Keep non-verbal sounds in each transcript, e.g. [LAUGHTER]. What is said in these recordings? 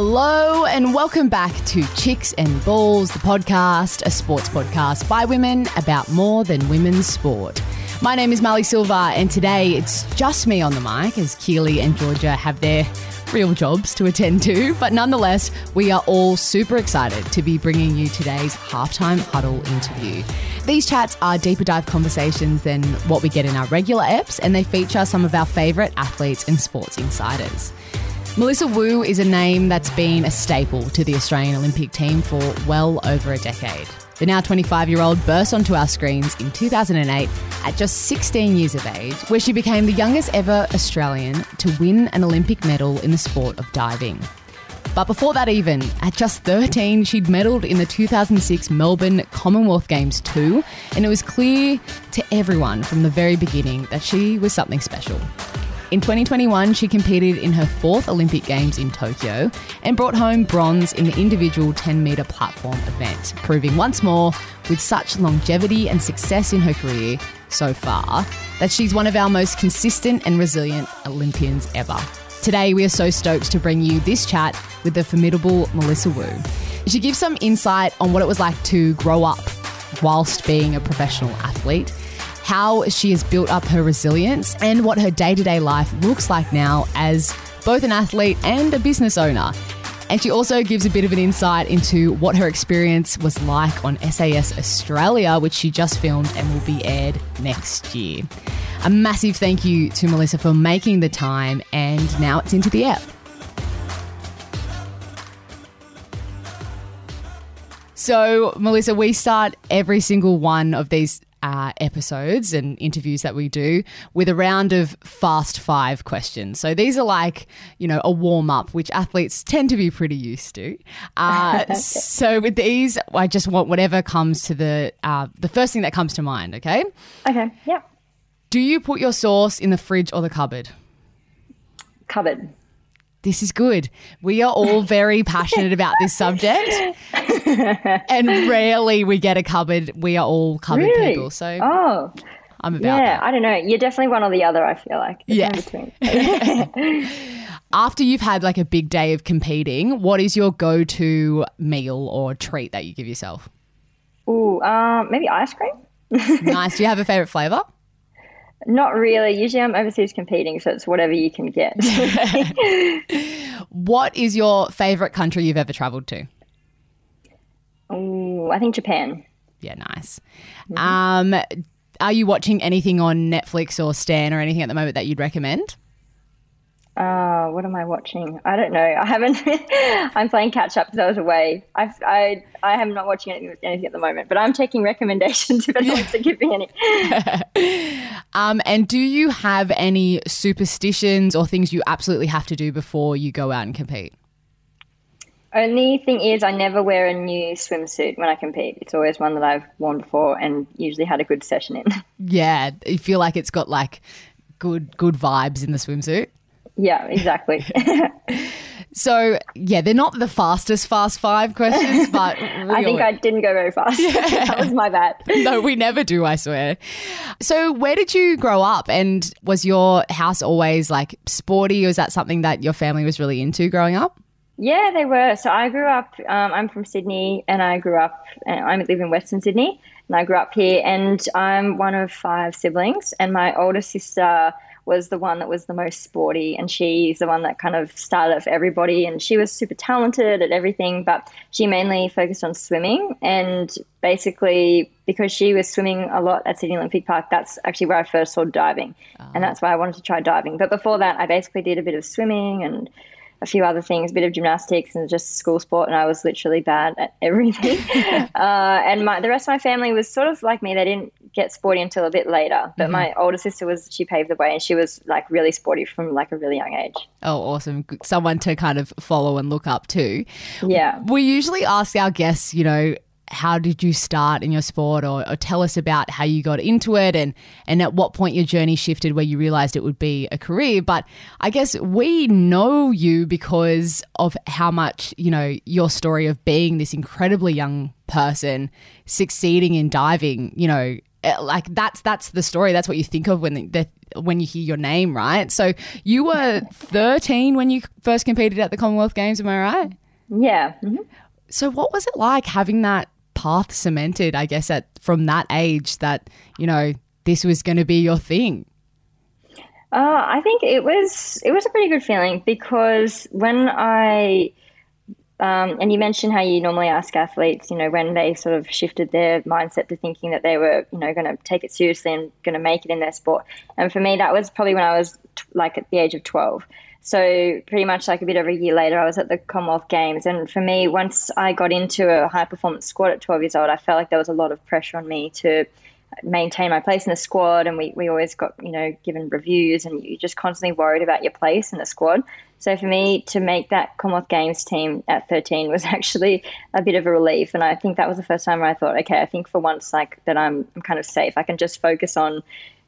Hello, and welcome back to Chicks and Balls, the podcast, a sports podcast by women about more than women's sport. My name is Marlee Silva, and today it's just me on the mic as Keely and Georgia have their real jobs to attend to. But nonetheless, we are all super excited to be bringing you today's halftime huddle interview. These chats are deeper dive conversations than what we get in our regular eps, and they feature some of our favourite athletes and sports insiders. Melissa Wu is a name that's been a staple to the Australian Olympic team for well over a decade. The now 25 year old burst onto our screens in 2008 at just 16 years of age, where she became the youngest ever Australian to win an Olympic medal in the sport of diving. But before that, even, at just 13, she'd medalled in the 2006 Melbourne Commonwealth Games too, and it was clear to everyone from the very beginning that she was something special. In 2021, she competed in her fourth Olympic Games in Tokyo and brought home bronze in the individual 10 metre platform event, proving once more, with such longevity and success in her career so far, that she's one of our most consistent and resilient Olympians ever. Today, we are so stoked to bring you this chat with the formidable Melissa Wu. She gives some insight on what it was like to grow up whilst being a professional athlete how she has built up her resilience and what her day to day life looks like now as both an athlete and a business owner. And she also gives a bit of an insight into what her experience was like on SAS Australia, which she just filmed and will be aired next year. A massive thank you to Melissa for making the time, and now it's into the app. So, Melissa, we start every single one of these uh, episodes and interviews that we do with a round of fast five questions. So these are like, you know, a warm up, which athletes tend to be pretty used to. Uh, [LAUGHS] so with these, I just want whatever comes to the uh, the first thing that comes to mind. Okay. Okay. Yeah. Do you put your sauce in the fridge or the cupboard? Cupboard. This is good. We are all very passionate about this subject. [LAUGHS] and rarely we get a cupboard. We are all cupboard Really? people. So Oh. I'm about Yeah, that. I don't know. You're definitely one or the other, I feel like. Yeah. between. [LAUGHS] [LAUGHS] After you've had like a big day of competing, what is your go to meal or treat that you give yourself? Ooh, um, maybe ice cream? nice. Do you have a favorite flavor? Not really. Usually I'm overseas competing, so it's whatever you can get. [LAUGHS] What is your favorite country you've ever traveled to? Ooh, I think Japan. Yeah, nice. Um, are you watching anything on Netflix or Stan or anything at the moment that you'd recommend? Uh, what am I watching? I don't know. I haven't. [LAUGHS] I'm playing catch up because I was away. I, I, I am not watching anything, anything at the moment, but I'm taking recommendations [LAUGHS] if anyone wants to give me any. [LAUGHS] Um, and do you have any superstitions or things you absolutely have to do before you go out and compete? Only thing is, I never wear a new swimsuit when I compete. It's always one that I've worn before and usually had a good session in. Yeah, you feel like it's got like good good vibes in the swimsuit. Yeah, exactly. [LAUGHS] So yeah, they're not the fastest fast five questions, [LAUGHS] but I think I didn't go very fast. [LAUGHS] that was my bad. no, we never do, I swear. So, where did you grow up? And was your house always like sporty? Or was that something that your family was really into growing up? Yeah, they were. So I grew up. Um, I'm from Sydney, and I grew up. And I live in Western Sydney, and I grew up here. And I'm one of five siblings, and my older sister was the one that was the most sporty, and she's the one that kind of started it for everybody. And she was super talented at everything, but she mainly focused on swimming. And basically, because she was swimming a lot at Sydney Olympic Park, that's actually where I first saw diving, and that's why I wanted to try diving. But before that, I basically did a bit of swimming and a few other things, a bit of gymnastics and just school sport, and I was literally bad at everything. [LAUGHS] uh, and my the rest of my family was sort of like me; they didn't get sporty until a bit later. But mm-hmm. my older sister was she paved the way, and she was like really sporty from like a really young age. Oh, awesome. Someone to kind of follow and look up to. Yeah. We usually ask our guests, you know, how did you start in your sport or, or tell us about how you got into it and, and at what point your journey shifted where you realized it would be a career. But I guess we know you because of how much, you know, your story of being this incredibly young person succeeding in diving, you know, like that's that's the story. That's what you think of when the, when you hear your name, right? So you were 13 when you first competed at the Commonwealth Games, am I right? Yeah. Mm-hmm. So what was it like having that path cemented, I guess, at from that age that, you know, this was going to be your thing? Uh, I think it was it was a pretty good feeling because when I um, and you mentioned how you normally ask athletes, you know, when they sort of shifted their mindset to thinking that they were, you know, going to take it seriously and going to make it in their sport. And for me, that was probably when I was t- like at the age of 12. So pretty much like a bit over a year later, I was at the Commonwealth Games. And for me, once I got into a high performance squad at 12 years old, I felt like there was a lot of pressure on me to maintain my place in the squad and we, we always got you know given reviews and you're just constantly worried about your place in the squad. So for me to make that commonwealth games team at 13 was [LAUGHS] actually a bit of a relief and i think that was the first time where i thought okay i think for once like that i'm, I'm kind of safe. I can just focus on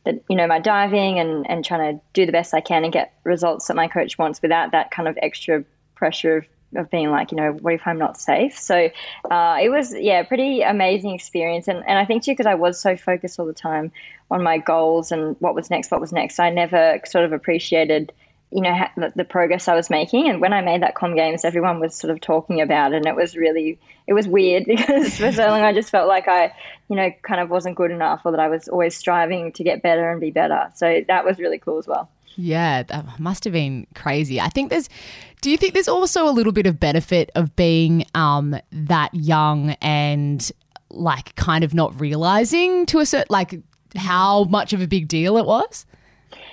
that you know my diving and and trying to do the best i can and get results that my coach wants without that kind of extra pressure of of being like, you know, what if I'm not safe? So uh, it was, yeah, pretty amazing experience. And, and I think too, because I was so focused all the time on my goals and what was next, what was next, I never sort of appreciated, you know, ha- the progress I was making. And when I made that Com Games, everyone was sort of talking about it. And it was really, it was weird [LAUGHS] because for so long I just felt like I, you know, kind of wasn't good enough or that I was always striving to get better and be better. So that was really cool as well. Yeah, that must have been crazy. I think there's. Do you think there's also a little bit of benefit of being um, that young and like kind of not realizing to a certain like how much of a big deal it was?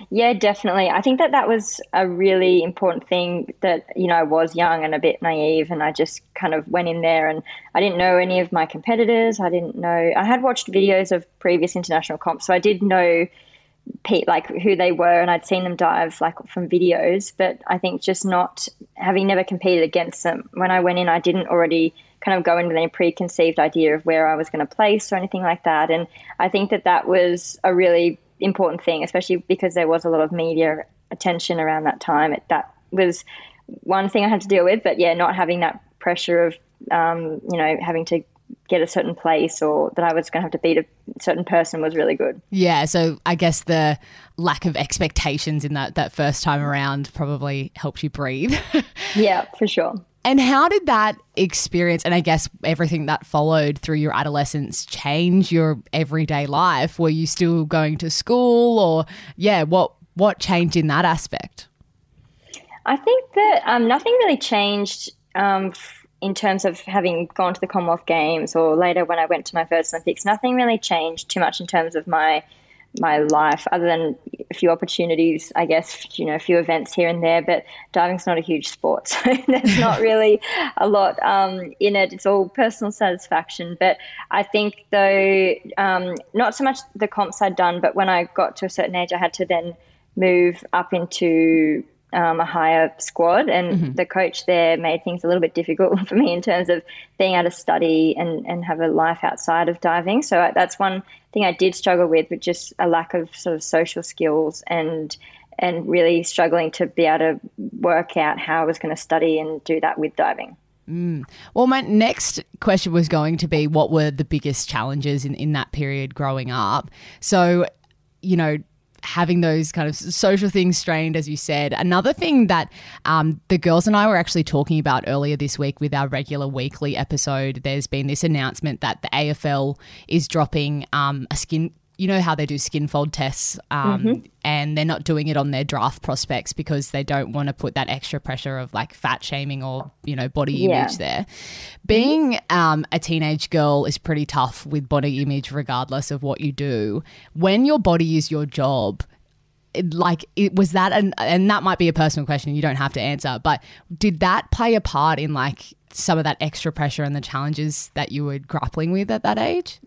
Yeah, definitely. I think that that was a really important thing that, you know, I was young and a bit naive and I just kind of went in there and I didn't know any of my competitors. I didn't know, I had watched videos of previous international comps, so I did know like who they were and I'd seen them dive like from videos, but I think just not having never competed against them. When I went in, I didn't already kind of go in with any preconceived idea of where I was going to place or anything like that. And I think that that was a really important thing, especially because there was a lot of media attention around that time. It, that was one thing I had to deal with, but yeah, not having that pressure of, um, you know, having to get a certain place or that I was going to have to beat a certain person was really good. Yeah, so I guess the lack of expectations in that that first time around probably helped you breathe. [LAUGHS] yeah, for sure. And how did that experience and I guess everything that followed through your adolescence change your everyday life? Were you still going to school or yeah, what what changed in that aspect? I think that um, nothing really changed um, in terms of having gone to the Commonwealth Games or later when I went to my first Olympics, nothing really changed too much in terms of my my life, other than a few opportunities, I guess, you know, a few events here and there. But diving's not a huge sport, [LAUGHS] so there's not [LAUGHS] really a lot um, in it. It's all personal satisfaction. But I think, though, um, not so much the comps I'd done, but when I got to a certain age, I had to then move up into um, a higher squad, and mm-hmm. the coach there made things a little bit difficult [LAUGHS] for me in terms of being able to study and, and have a life outside of diving. So that's one thing I did struggle with, with just a lack of sort of social skills and and really struggling to be able to work out how I was going to study and do that with diving. Mm. Well, my next question was going to be what were the biggest challenges in, in that period growing up? So, you know, having those kind of social things strained, as you said. Another thing that um, the girls and I were actually talking about earlier this week with our regular weekly episode, there's been this announcement that the AFL is dropping um, a skin you know how they do skin fold tests um, mm-hmm. and they're not doing it on their draft prospects because they don't want to put that extra pressure of like fat shaming or you know body yeah. image there being um, a teenage girl is pretty tough with body image regardless of what you do when your body is your job like it was that and and that might be a personal question you don't have to answer but did that play a part in like some of that extra pressure and the challenges that you were grappling with at that age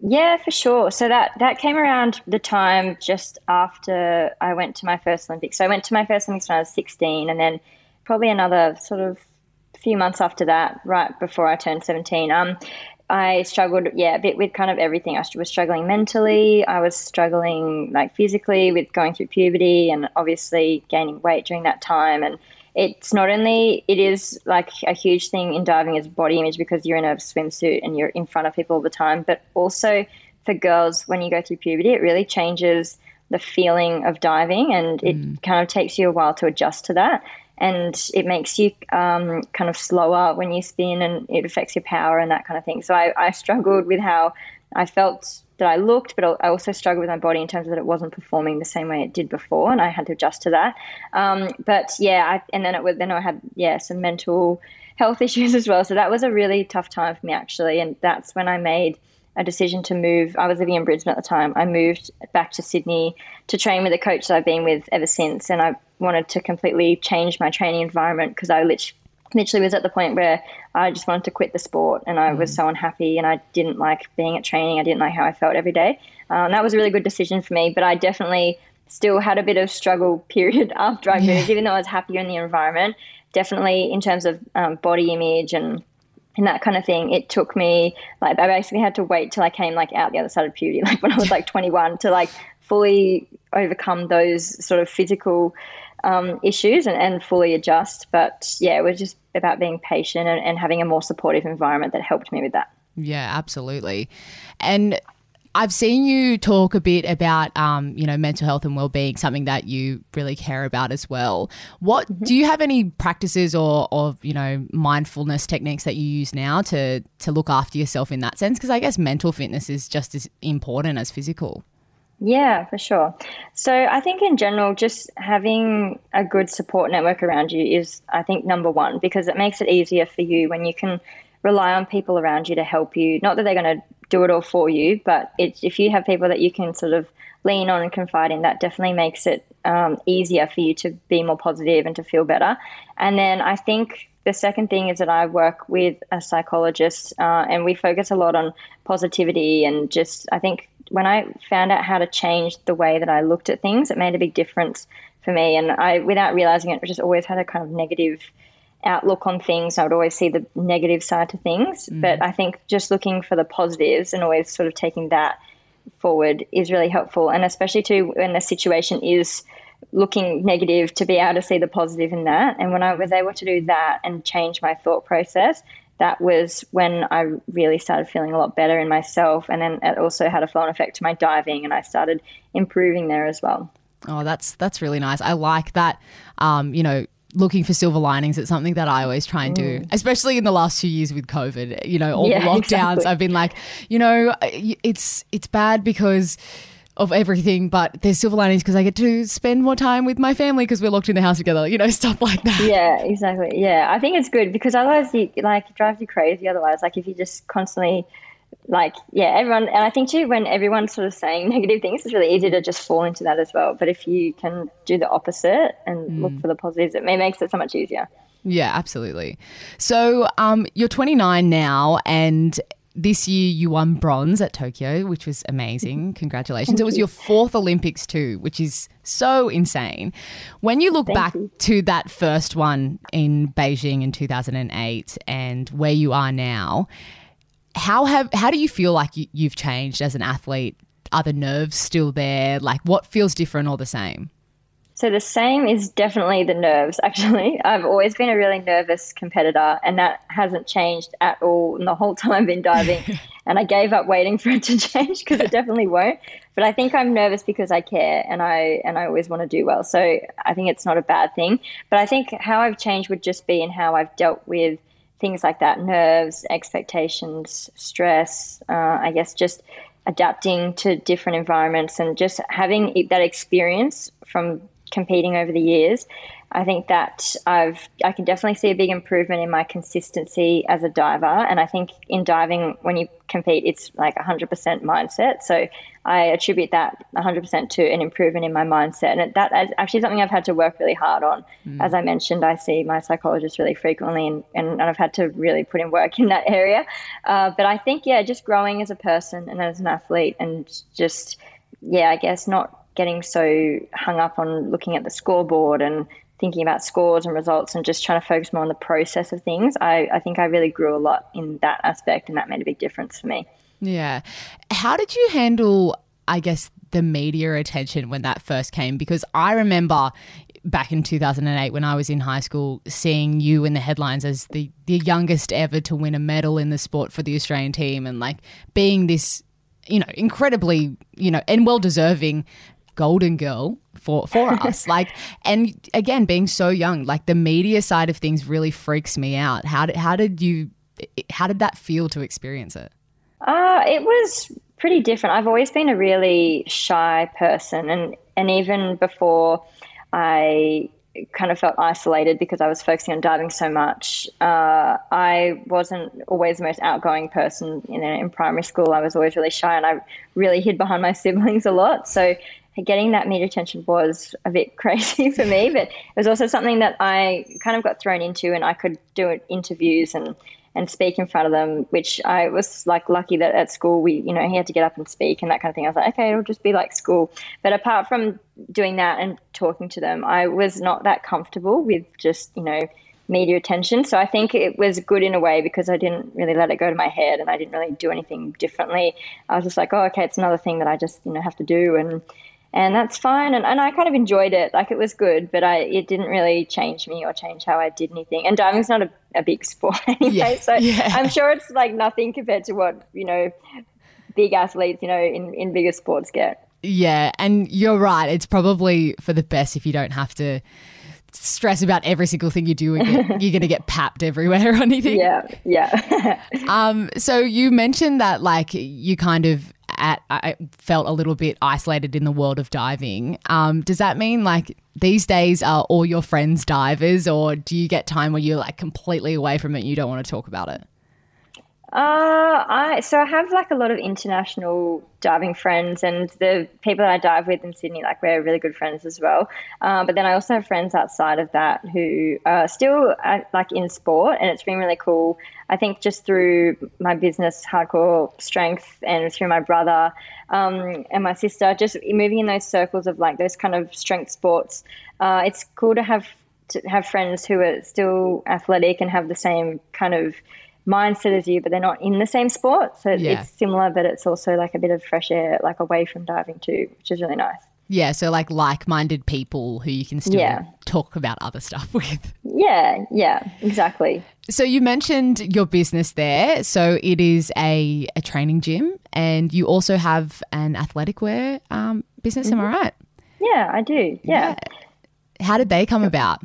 yeah, for sure. So that that came around the time just after I went to my first Olympics. So I went to my first Olympics when I was 16, and then probably another sort of few months after that, right before I turned 17. Um, I struggled, yeah, a bit with kind of everything. I was struggling mentally. I was struggling like physically with going through puberty, and obviously gaining weight during that time, and it's not only it is like a huge thing in diving is body image because you're in a swimsuit and you're in front of people all the time, but also for girls when you go through puberty, it really changes the feeling of diving and it mm. kind of takes you a while to adjust to that. And it makes you um, kind of slower when you spin and it affects your power and that kind of thing. So I, I struggled with how I felt that I looked, but I also struggled with my body in terms of that it wasn't performing the same way it did before, and I had to adjust to that. Um, but yeah, I, and then it was then I had yeah some mental health [LAUGHS] issues as well. So that was a really tough time for me actually, and that's when I made a decision to move. I was living in Brisbane at the time. I moved back to Sydney to train with a coach that I've been with ever since, and I wanted to completely change my training environment because I literally literally was at the point where I just wanted to quit the sport and I was mm. so unhappy and I didn't like being at training. I didn't like how I felt every day. Um, that was a really good decision for me, but I definitely still had a bit of struggle [LAUGHS] period after I moved, yeah. even though I was happier in the environment. Definitely in terms of um, body image and and that kind of thing. It took me like I basically had to wait till I came like out the other side of puberty, [LAUGHS] like when I was like 21, to like fully overcome those sort of physical um, issues and, and fully adjust. But yeah, it was just about being patient and, and having a more supportive environment that helped me with that. Yeah, absolutely. And I've seen you talk a bit about, um, you know, mental health and well-being, something that you really care about as well. What mm-hmm. do you have any practices or, or, you know, mindfulness techniques that you use now to to look after yourself in that sense? Because I guess mental fitness is just as important as physical. Yeah, for sure. So I think in general, just having a good support network around you is, I think, number one, because it makes it easier for you when you can rely on people around you to help you. Not that they're going to do it all for you, but if you have people that you can sort of lean on and confide in, that definitely makes it um, easier for you to be more positive and to feel better. And then I think the second thing is that I work with a psychologist uh, and we focus a lot on positivity and just, I think when I found out how to change the way that I looked at things, it made a big difference for me. And I, without realizing it, I just always had a kind of negative outlook on things. I would always see the negative side to things. Mm. But I think just looking for the positives and always sort of taking that forward is really helpful. And especially too when the situation is looking negative to be able to see the positive in that. And when I was able to do that and change my thought process, that was when I really started feeling a lot better in myself. And then it also had a flow on effect to my diving, and I started improving there as well. Oh, that's that's really nice. I like that. Um, you know, looking for silver linings. It's something that I always try and do, mm. especially in the last few years with COVID. You know, all yeah, the [LAUGHS] lockdowns. Exactly. I've been like, you know, it's it's bad because of everything, but there's silver linings because I get to spend more time with my family because we're locked in the house together, you know, [LAUGHS] stuff like that. Yeah, exactly. Yeah, I think it's good because otherwise, you, like, it drives you crazy. Otherwise, like, if you just constantly, like, yeah, everyone, and I think too, when everyone's sort of saying [LAUGHS] negative things, it's really easy to just fall into that as well. But if you can do the opposite and mm. look for the positives, it makes it so much easier. Yeah, absolutely. So, um, you're 29 now, and this year you won bronze at Tokyo, which was amazing. [LAUGHS] Congratulations. it was your fourth Olympics too, which is so insane. When you look Thank back you. to that first one in Beijing in 2008 and where you are now, how have how do you feel like you, you've changed as an athlete? Are the nerves still there? Like what feels different or the same? So the same is definitely the nerves. [LAUGHS] Actually, I've always been a really nervous competitor, and that hasn't changed at all in the whole time I've been diving. [LAUGHS] and I gave up waiting for it to [LAUGHS] change because it definitely won't. But I think I'm nervous because I care, and I and I always want to do well. So I think it's not a bad thing. But I think how I've changed would just be in how I've dealt with things like that: nerves, expectations, stress. Uh, I guess just adapting to different environments and just having that experience from competing over the years, I think that I've I can definitely see a big improvement in my consistency as a diver. And I think in diving, when you compete, it's like 100% mindset. So I attribute that 100% to an improvement in my mindset. And that is actually something I've had to work really hard on. Mm. As I mentioned, I see my psychologist really frequently, and, and I've had to really put in work [LAUGHS] in that area. Uh, but I think, yeah, just growing as a person and as an athlete, and just yeah, I guess not getting so hung up on looking at the scoreboard and thinking about scores and results and just trying to focus more on the process of things, I, I think I really grew a lot in that aspect and that made a big difference for me. Yeah. How did you handle, I guess, the media attention when that first came? Because I remember back in 2008 when I was in high school seeing you in the headlines as the, the youngest ever to win a medal in the sport for the Australian team and like being this you know, incredibly, you know, and well deserving golden girl for for [LAUGHS] us like and again being so young like the media side of things really freaks me out how did how did you how did that feel to experience it uh it was pretty different i've always been a really shy person and and even before i kind of felt isolated because I was focusing on diving so much. Uh, I wasn't always the most outgoing person in, in primary school. I was always really shy and I really hid behind my [LAUGHS] siblings a lot. So getting that media attention was a bit [LAUGHS] crazy for me, but it was also something that I kind of got thrown into and I could do interviews and and speak in front of them, which I was like lucky that at school we, you know, he had to get up and speak and that kind of thing. I was like, okay, it'll just be like school. But apart from doing that and talking to them, I was not that comfortable with just, you know, media attention. So I think it was good in a way because I didn't really let it go to my head and I didn't really do anything differently. I was just like, oh, okay, it's another thing that I just, you know, have to do. And, and that's fine. And, and I kind of enjoyed it. Like it was good, but I it didn't really change me or change how I did anything. And diving's not a, a big sport [LAUGHS] anyway, yeah, so yeah. I'm sure it's like nothing compared to what you know big athletes you know in in bigger sports get. Yeah, and you're right. It's probably for the best if you don't have to stress about every single thing you do and get, [LAUGHS] you're going to get papped everywhere or anything. Yeah, yeah. [LAUGHS] um, so you mentioned that like you kind of at I felt a little bit isolated in the world of diving. Um, does that mean like these days are all your friends divers, or do you get time where you're like completely away from it and you don't want to talk about it? Uh, I so I have like a lot of international diving friends, and the people that I dive with in Sydney, like we're really good friends as well. Uh, but then I also have friends outside of that who are still uh, like in sport, and it's been really cool. I think just through my business, hardcore strength, and through my brother um, and my sister, just moving in those circles of like those kind of strength sports. Uh, it's cool to have to have friends who are still athletic and have the same kind of mindset as you, but they're not in the same sport. So yeah. it's similar, but it's also like a bit of fresh air, like away from diving too, which is really nice. Yeah, so like like-minded people who you can still yeah. talk about other stuff [LAUGHS] with. Yeah, yeah, exactly. So you mentioned your business there. So it is a, a training gym, and you also have an athletic wear um, business. Mm-hmm. Am I mm-hmm. right? Yeah, I do. Yeah. yeah. How did they come about?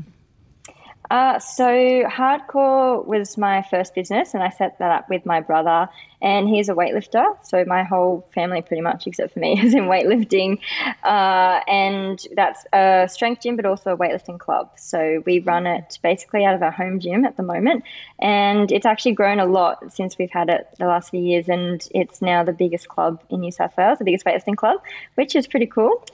Uh, so hardcore was my first business, and I set that up with my brother. And he's a weightlifter, so my whole family, pretty much except for me, [LAUGHS] is in weightlifting. Uh, and that's a strength gym, but also a weightlifting club. So we run it basically out of our home gym at the moment, and it's actually grown a lot since we've had it the last few years. And it's now the biggest club in New South Wales, the biggest weightlifting club, which is pretty cool.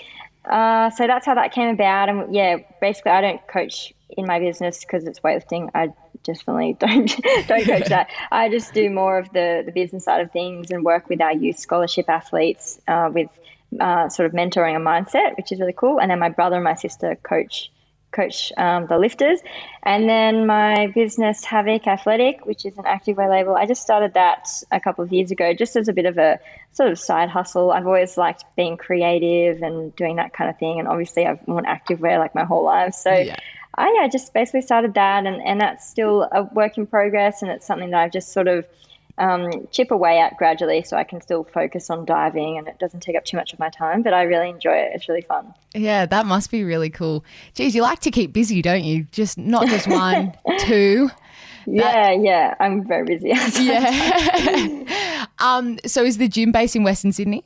Uh, so that's how that came about. And yeah, basically, I don't coach in my business because it's weightlifting. I definitely [LAUGHS] don't don't coach that. I just do more of the the business side of things and work with our youth scholarship athletes uh, with uh, sort of mentoring a mindset, which is really cool. And then my brother and my sister coach coach um, the lifters. And then my business, Havoc Athletic, which is an activewear label, I just started that a couple of years ago, just as a bit of a sort of side hustle. I've always liked being creative and doing that kind of thing. And obviously, I've worn activewear like my whole life. So yeah. I yeah, just basically started that, and, and that's still a work in progress, and it's something that I've just sort of um, chip away at gradually so I can still focus on diving and it doesn't take up too much of my time, but I really enjoy it. It's really fun. Yeah, that must be really cool. Geez, you like to keep busy, don't you? Just not just one, [LAUGHS] two. Yeah, yeah, I'm very busy. [LAUGHS] yeah. [LAUGHS] um, so is the gym based in Western Sydney?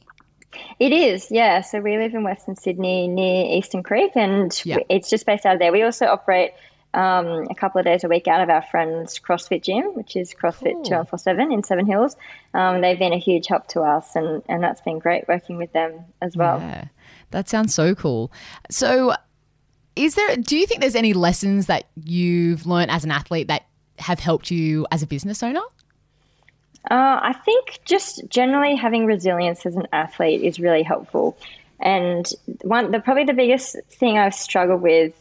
It is, yeah. So we live in Western Sydney near Eastern Creek, and it's just based out of there. We also operate um, a couple of days a week out of our friend's CrossFit gym, which is CrossFit Two Four Seven in Seven Hills. Um, they've been a huge help to us, and and that's been great working with them as well. Yeah, that sounds so cool. So, is there? Do you think there's any lessons that you've learned as an athlete that have helped you as a business owner? Uh, I think just generally having resilience as an athlete is really helpful. And one, the probably the biggest thing I've struggled with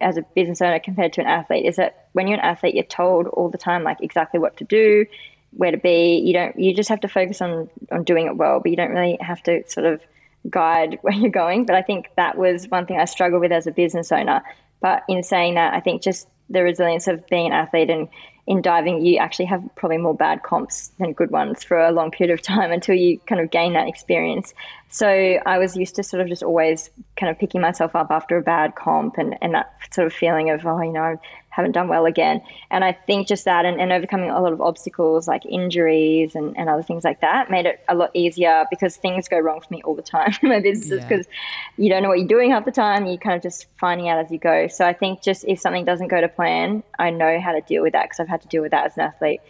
as a business owner compared to an athlete is that when you're an athlete, you're told all the time like exactly what to do, where to be. You don't. You just have to focus on on doing it well, but you don't really have to sort of guide [LAUGHS] where you're going. But I think that was one thing I struggled with as a business owner. But in saying that, I think just the resilience of being an athlete and in diving, you actually have probably more bad comps than good ones for a long period of time [LAUGHS] until you kind of gain that experience. So I was used to sort of just always kind of picking myself up after a bad comp and, and that sort of feeling of, oh, you know, haven't done well again. And I think just that and, and overcoming a lot of obstacles like injuries and, and other things like that made it a lot easier because things go wrong for me all the time in my business because yeah. you don't know what you're doing half the time. You're kind of just finding out as you go. So I think just if something doesn't go to plan, I know how to deal with that because I've had to deal with that as an athlete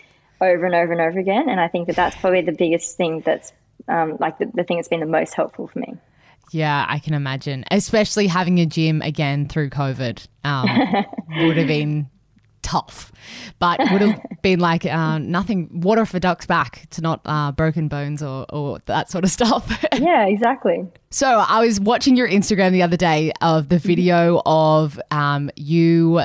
over and over and over again. And I think that that's probably the biggest thing that's um, like the, the thing that's been the most helpful for me. Yeah, I can imagine, especially having a gym again through COVID um, [LAUGHS] would have been tough, but would have [LAUGHS] been like uh, nothing water for ducks back to not uh, broken bones or, or that sort of stuff. [LAUGHS] yeah, exactly. So I was watching your Instagram the other day of the video of um, you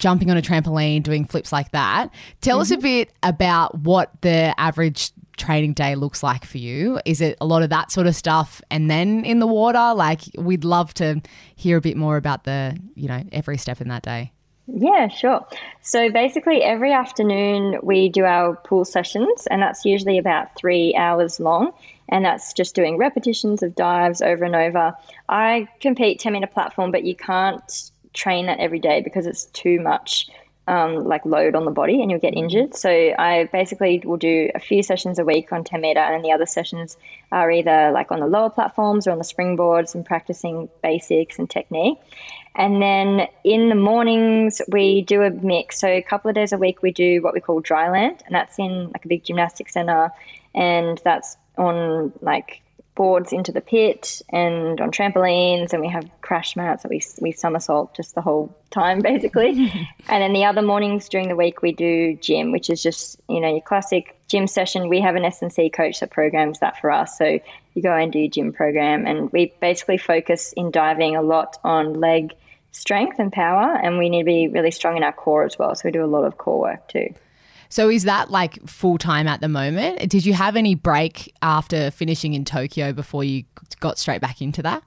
jumping on a trampoline, doing flips like that. Tell mm-hmm. us a mm-hmm. bit about what the average training day looks like for you. Is it a lot of that sort of stuff and then in the water? Like we'd love to hear a bit more about the, you know, every step in that day. Yeah, sure. So basically, every afternoon we do our pool sessions, and that's usually about three hours long. And that's just doing repetitions of dives over and over. I compete 10 meter platform, but you can't train that every day because it's too much um, like load on the body and you'll get injured. So I basically will do a few sessions a week on 10 meter, and the other sessions are either like on the lower platforms or on the springboards and practicing basics and technique. And then in the mornings, we do a mix. So a couple of days a week, we do what we call dry land, and that's in like a big gymnastic center, and that's on like boards into the pit and on trampolines, and we have crash mats that we, we somersault just the whole time, [LAUGHS] basically. [LAUGHS] and then the other mornings during the week, we do gym, which is just, you know, your classic gym session. We have an S&C coach that programs that for us. So you go and do gym program, and we basically focus in diving a lot on leg strength and power, and we need to be really strong in our core as well. So we do a lot of core work too. So is that like full time at the moment? Did you have any break after finishing in Tokyo before you got straight back into that?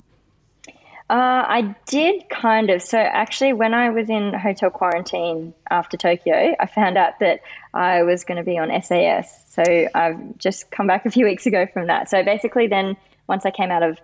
Uh, I did kind of. So actually, when I was in hotel quarantine after Tokyo, I found out that I was going to be on SAS. So I've just come back a few weeks ago from that. So basically, then once I came out of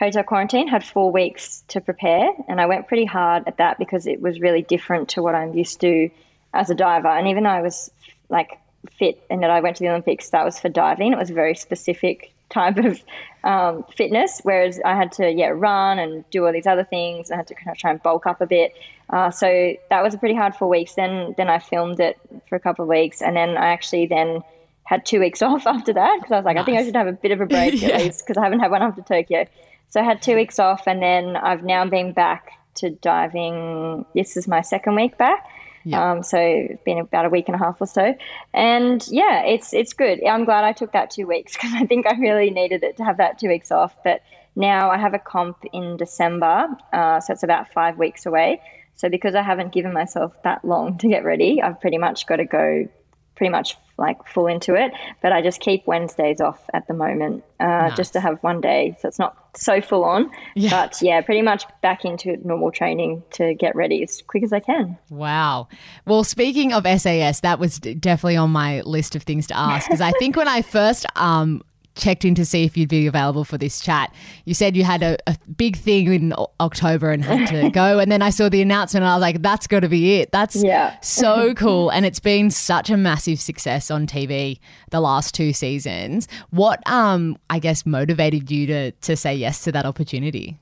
hotel quarantine, had four weeks to prepare, and I went pretty hard at that because it was really different to what I'm used to as a diver. And even though I was like fit and that I went to the Olympics, that was for diving. It was a very specific type of um, fitness, whereas I had to yeah run and do all these other things. I had to kind of try and bulk up a bit. Uh, so that was a pretty hard four weeks. Then then I filmed it for a couple of weeks, and then I actually then had two weeks [LAUGHS] off after that because I was like, nice. I think I should have a bit of a break [LAUGHS] yeah. at least because I haven't had one after Tokyo. So I had two weeks off, and then I've now been back to diving. This is my second week back. Yeah. Um, so it's been about a week and a half or so, and yeah, it's it's good. I'm glad I took that two weeks [LAUGHS] because I think I really needed it to have that two weeks off. But now I have a comp in December, uh, so it's about five weeks away. So because I haven't given myself that long to get ready, I've pretty much got to go pretty much like full into it. But I just keep Wednesdays off at the moment, uh, nice. just to have one day, so it's not so full on. Yeah. But yeah, pretty much back into normal training to get ready as quick as I can. Wow. Well, speaking of SAS, that was definitely on my list of things to ask because I think when I first um, checked in to see if you'd be available for this chat. You said you had a, a big thing in October and had to [LAUGHS] go. And then I saw the announcement and I was like, that's got to be it. That's yeah. so cool. And it's been such a massive success on TV the last two seasons. What, um, I guess, motivated you to, to say yes to that opportunity?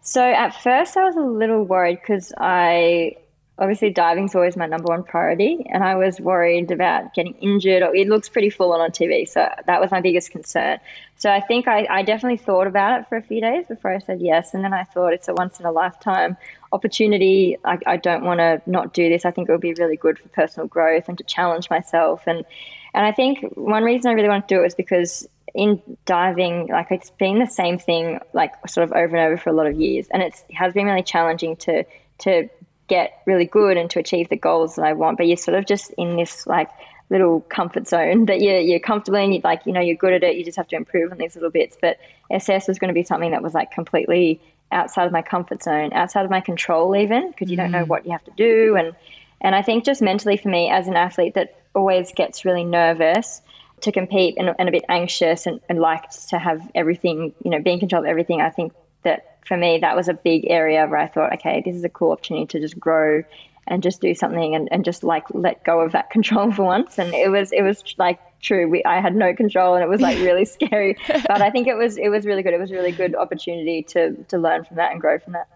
So at first I was a little worried because I obviously diving's always my number one priority and i was worried about getting injured or it looks pretty full on on tv so that was my biggest concern. So i think I, I definitely thought about it for a few days before i said yes and then i thought it's a once in a lifetime opportunity. I, I don't want to not do this. I think it would be really good for personal growth and to challenge myself and and i think one reason i really want to do it was because in diving, like it's been the same thing, like sort of over and over for a lot of years, and it has been really challenging to to get really good and to achieve the goals that I want. But you're sort of just in this like little comfort zone that you're, you're comfortable in. You like, you know, you're good at it. You just have to improve on these little bits. But SAS was going to be something that was like completely outside of my comfort zone, outside of my control, even because you mm. don't know mm. what you have to do. And, And I think just mentally for me as an athlete that always gets really nervous to compete and, and a bit anxious and, and likes to have everything, you know, being in control of everything, I think that for me, that was a big area where I thought, okay, this is a cool opportunity to just grow and just do something and, and just like let go of that [LAUGHS] control for once. And it was, it was like true. We, I had no control and it was like really [LAUGHS] scary, but I think it was, it was really good. It was a really good opportunity to, to learn from that and grow from that.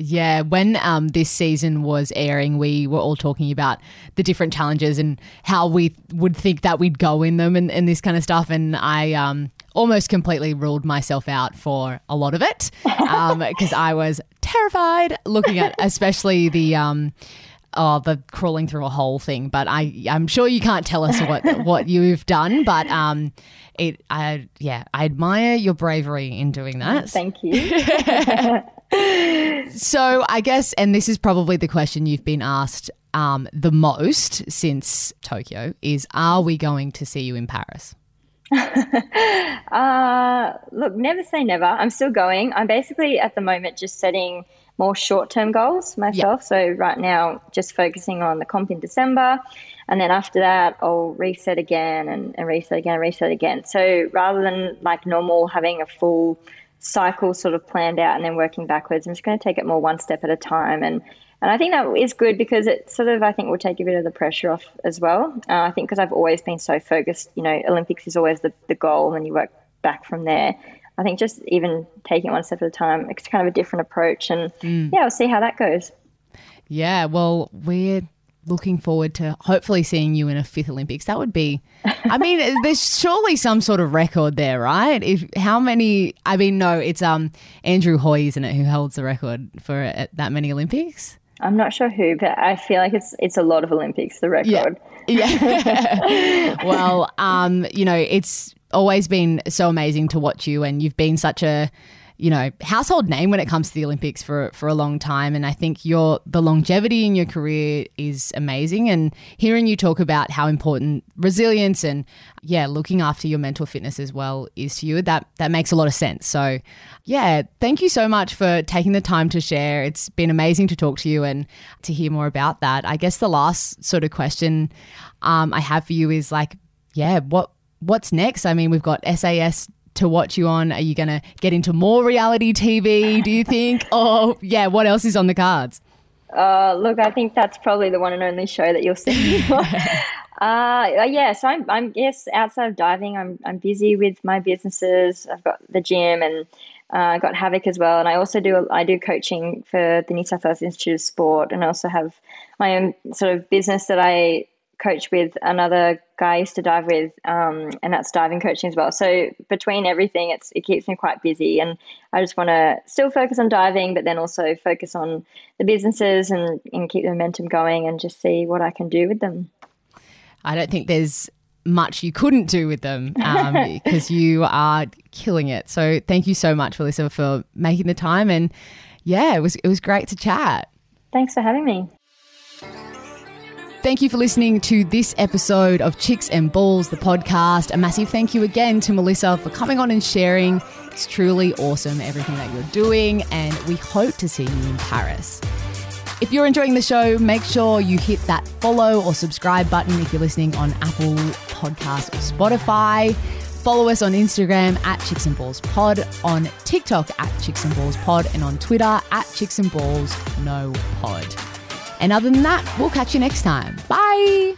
Yeah, when um, this season was airing, we were all talking about the different challenges and how we would think that we'd go in them and, and this kind of stuff. And I um, almost completely ruled myself out for a lot of it because um, [LAUGHS] I was terrified looking at, [LAUGHS] especially the. Um, oh, the crawling through a hole thing, but I I'm sure you can't tell us what what you've done, but um, it I yeah I admire your bravery in doing that. Thank you. [LAUGHS] so I guess, and this is probably the question you've been asked um, the most since Tokyo is: Are we going to see you in Paris? [LAUGHS] uh, look, never say never. I'm still going. I'm basically at the moment just setting more short term goals myself. Yep. So, right now, just focusing on the comp in December. And then after that, I'll reset again and, and reset again and reset again. So, rather than like normal having a full cycle sort of planned out and then working backwards. I'm just going to take it more one step at a time. And, and I think that is good because it sort of, I think, will take a bit of the pressure off as well. Uh, I think because I've always been so focused, you know, Olympics is always the, the goal and you work back from there. I think just even taking it one step at a time, it's kind of a different approach. And mm. yeah, we'll see how that goes. Yeah, well, we're looking forward to hopefully seeing you in a fifth Olympics. That would be, I mean, [LAUGHS] there's surely some sort of record there, right? If how many? I mean, no, it's um Andrew Hoy, isn't it, who holds the record for uh, that many Olympics? I'm not sure who, but I feel like it's it's a lot of Olympics. The record. Yeah. yeah. [LAUGHS] [LAUGHS] well, um, you know, it's always been so amazing to watch you, and you've been such a you know, household name when it comes to the Olympics for for a long time. And I think your the longevity in your career is amazing. And hearing you talk about how important resilience and yeah, looking after your mental fitness as well is to you, that that makes a lot of sense. So yeah, thank you so much for taking the time to share. It's been amazing to talk to you and to hear more about that. I guess the last sort of question um, I have for you is like, yeah, what what's next? I mean, we've got SAS to watch you on? Are you going to get into more reality TV, do you think? [LAUGHS] oh, yeah, what else is on the cards? Uh, look, I think that's probably the one and only show that you'll see. [LAUGHS] [LAUGHS] uh, yeah, so I'm, I'm, yes, outside of diving, I'm, I'm busy with my businesses. I've got the gym and I uh, got Havoc as well, and I also do I do coaching for the New South Wales Institute of Sport, and I also have my own sort of business that I coach with another guy I used to dive with, um, and that's diving coaching as well. So between everything, it's it keeps me quite busy, and I just want to still focus on diving, but then also focus on the businesses and and keep the momentum going, and just see what I can do with them. I don't think there's much you couldn't do with them because um, [LAUGHS] you are killing it. So thank you so much, Melissa, for making the time, and yeah, it was it was great to chat. Thanks for having me. Thank you for listening to this episode of Chicks and Balls, the podcast. A massive thank you again to Melissa for coming on and sharing. It's truly awesome, everything that you're doing, and we hope to see you in Paris. If you're enjoying the show, make sure you hit that follow or subscribe button if you're listening on Apple Podcasts or Spotify. Follow us on Instagram at Chicks and Balls Pod, on TikTok at Chicks and Balls Pod, and on Twitter at Chicks and Balls No Pod. And other than that, we'll catch you next time. Bye.